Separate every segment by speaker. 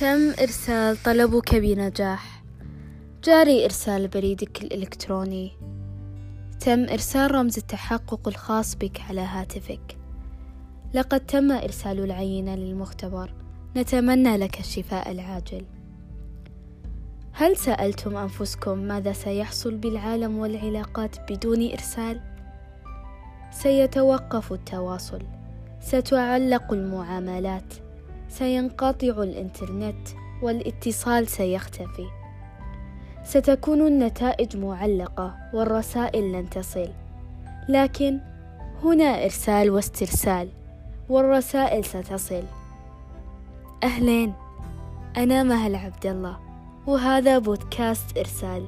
Speaker 1: تم إرسال طلبك بنجاح. جاري إرسال بريدك الإلكتروني. تم إرسال رمز التحقق الخاص بك على هاتفك. لقد تم إرسال العينة للمختبر. نتمنى لك الشفاء العاجل. هل سألتم أنفسكم ماذا سيحصل بالعالم والعلاقات بدون إرسال؟ سيتوقف التواصل. ستعلق المعاملات. سينقطع الإنترنت والاتصال سيختفي. ستكون النتائج معلقة والرسائل لن تصل. لكن هنا إرسال واسترسال والرسائل ستصل. أهلين أنا مهل عبد الله وهذا بودكاست إرسال.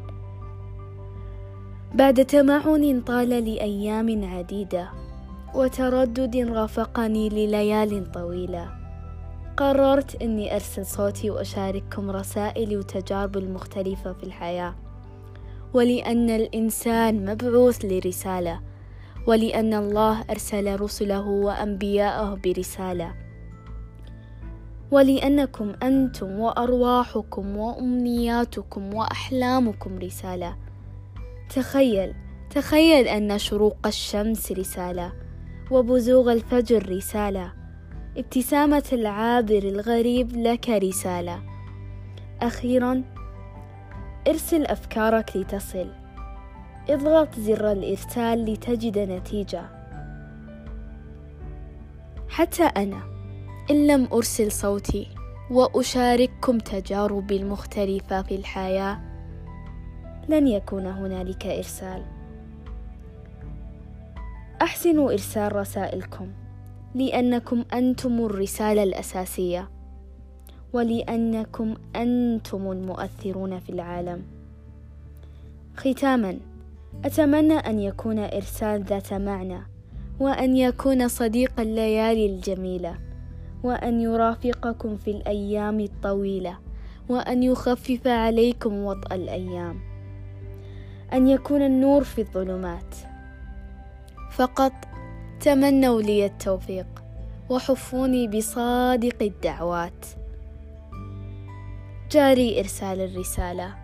Speaker 1: بعد تمعن طال لأيام عديدة. وتردد رافقني لليال طويلة. قررت أني أرسل صوتي وأشارككم رسائلي وتجاربي المختلفة في الحياة. ولأن الإنسان مبعوث لرسالة. ولأن الله أرسل رسله وأنبياءه برسالة. ولأنكم أنتم وأرواحكم وأمنياتكم وأحلامكم رسالة. تخيل تخيل أن شروق الشمس رسالة. وبزوغ الفجر رسالة. ابتسامة العابر الغريب لك رسالة. أخيرا ارسل أفكارك لتصل. اضغط زر الإرسال لتجد نتيجة. حتى أنا إن لم أرسل صوتي وأشارككم تجاربي المختلفة في الحياة لن يكون هنالك إرسال. أحسنوا إرسال رسائلكم لأنكم أنتم الرسالة الأساسية ولأنكم أنتم المؤثرون في العالم. ختاما أتمنى أن يكون إرسال ذات معنى وأن يكون صديق الليالي الجميلة وأن يرافقكم في الأيام الطويلة وأن يخفف عليكم وطأ الأيام. أن يكون النور في الظلمات. فقط تمنوا لي التوفيق وحفوني بصادق الدعوات. جاري إرسال الرسالة.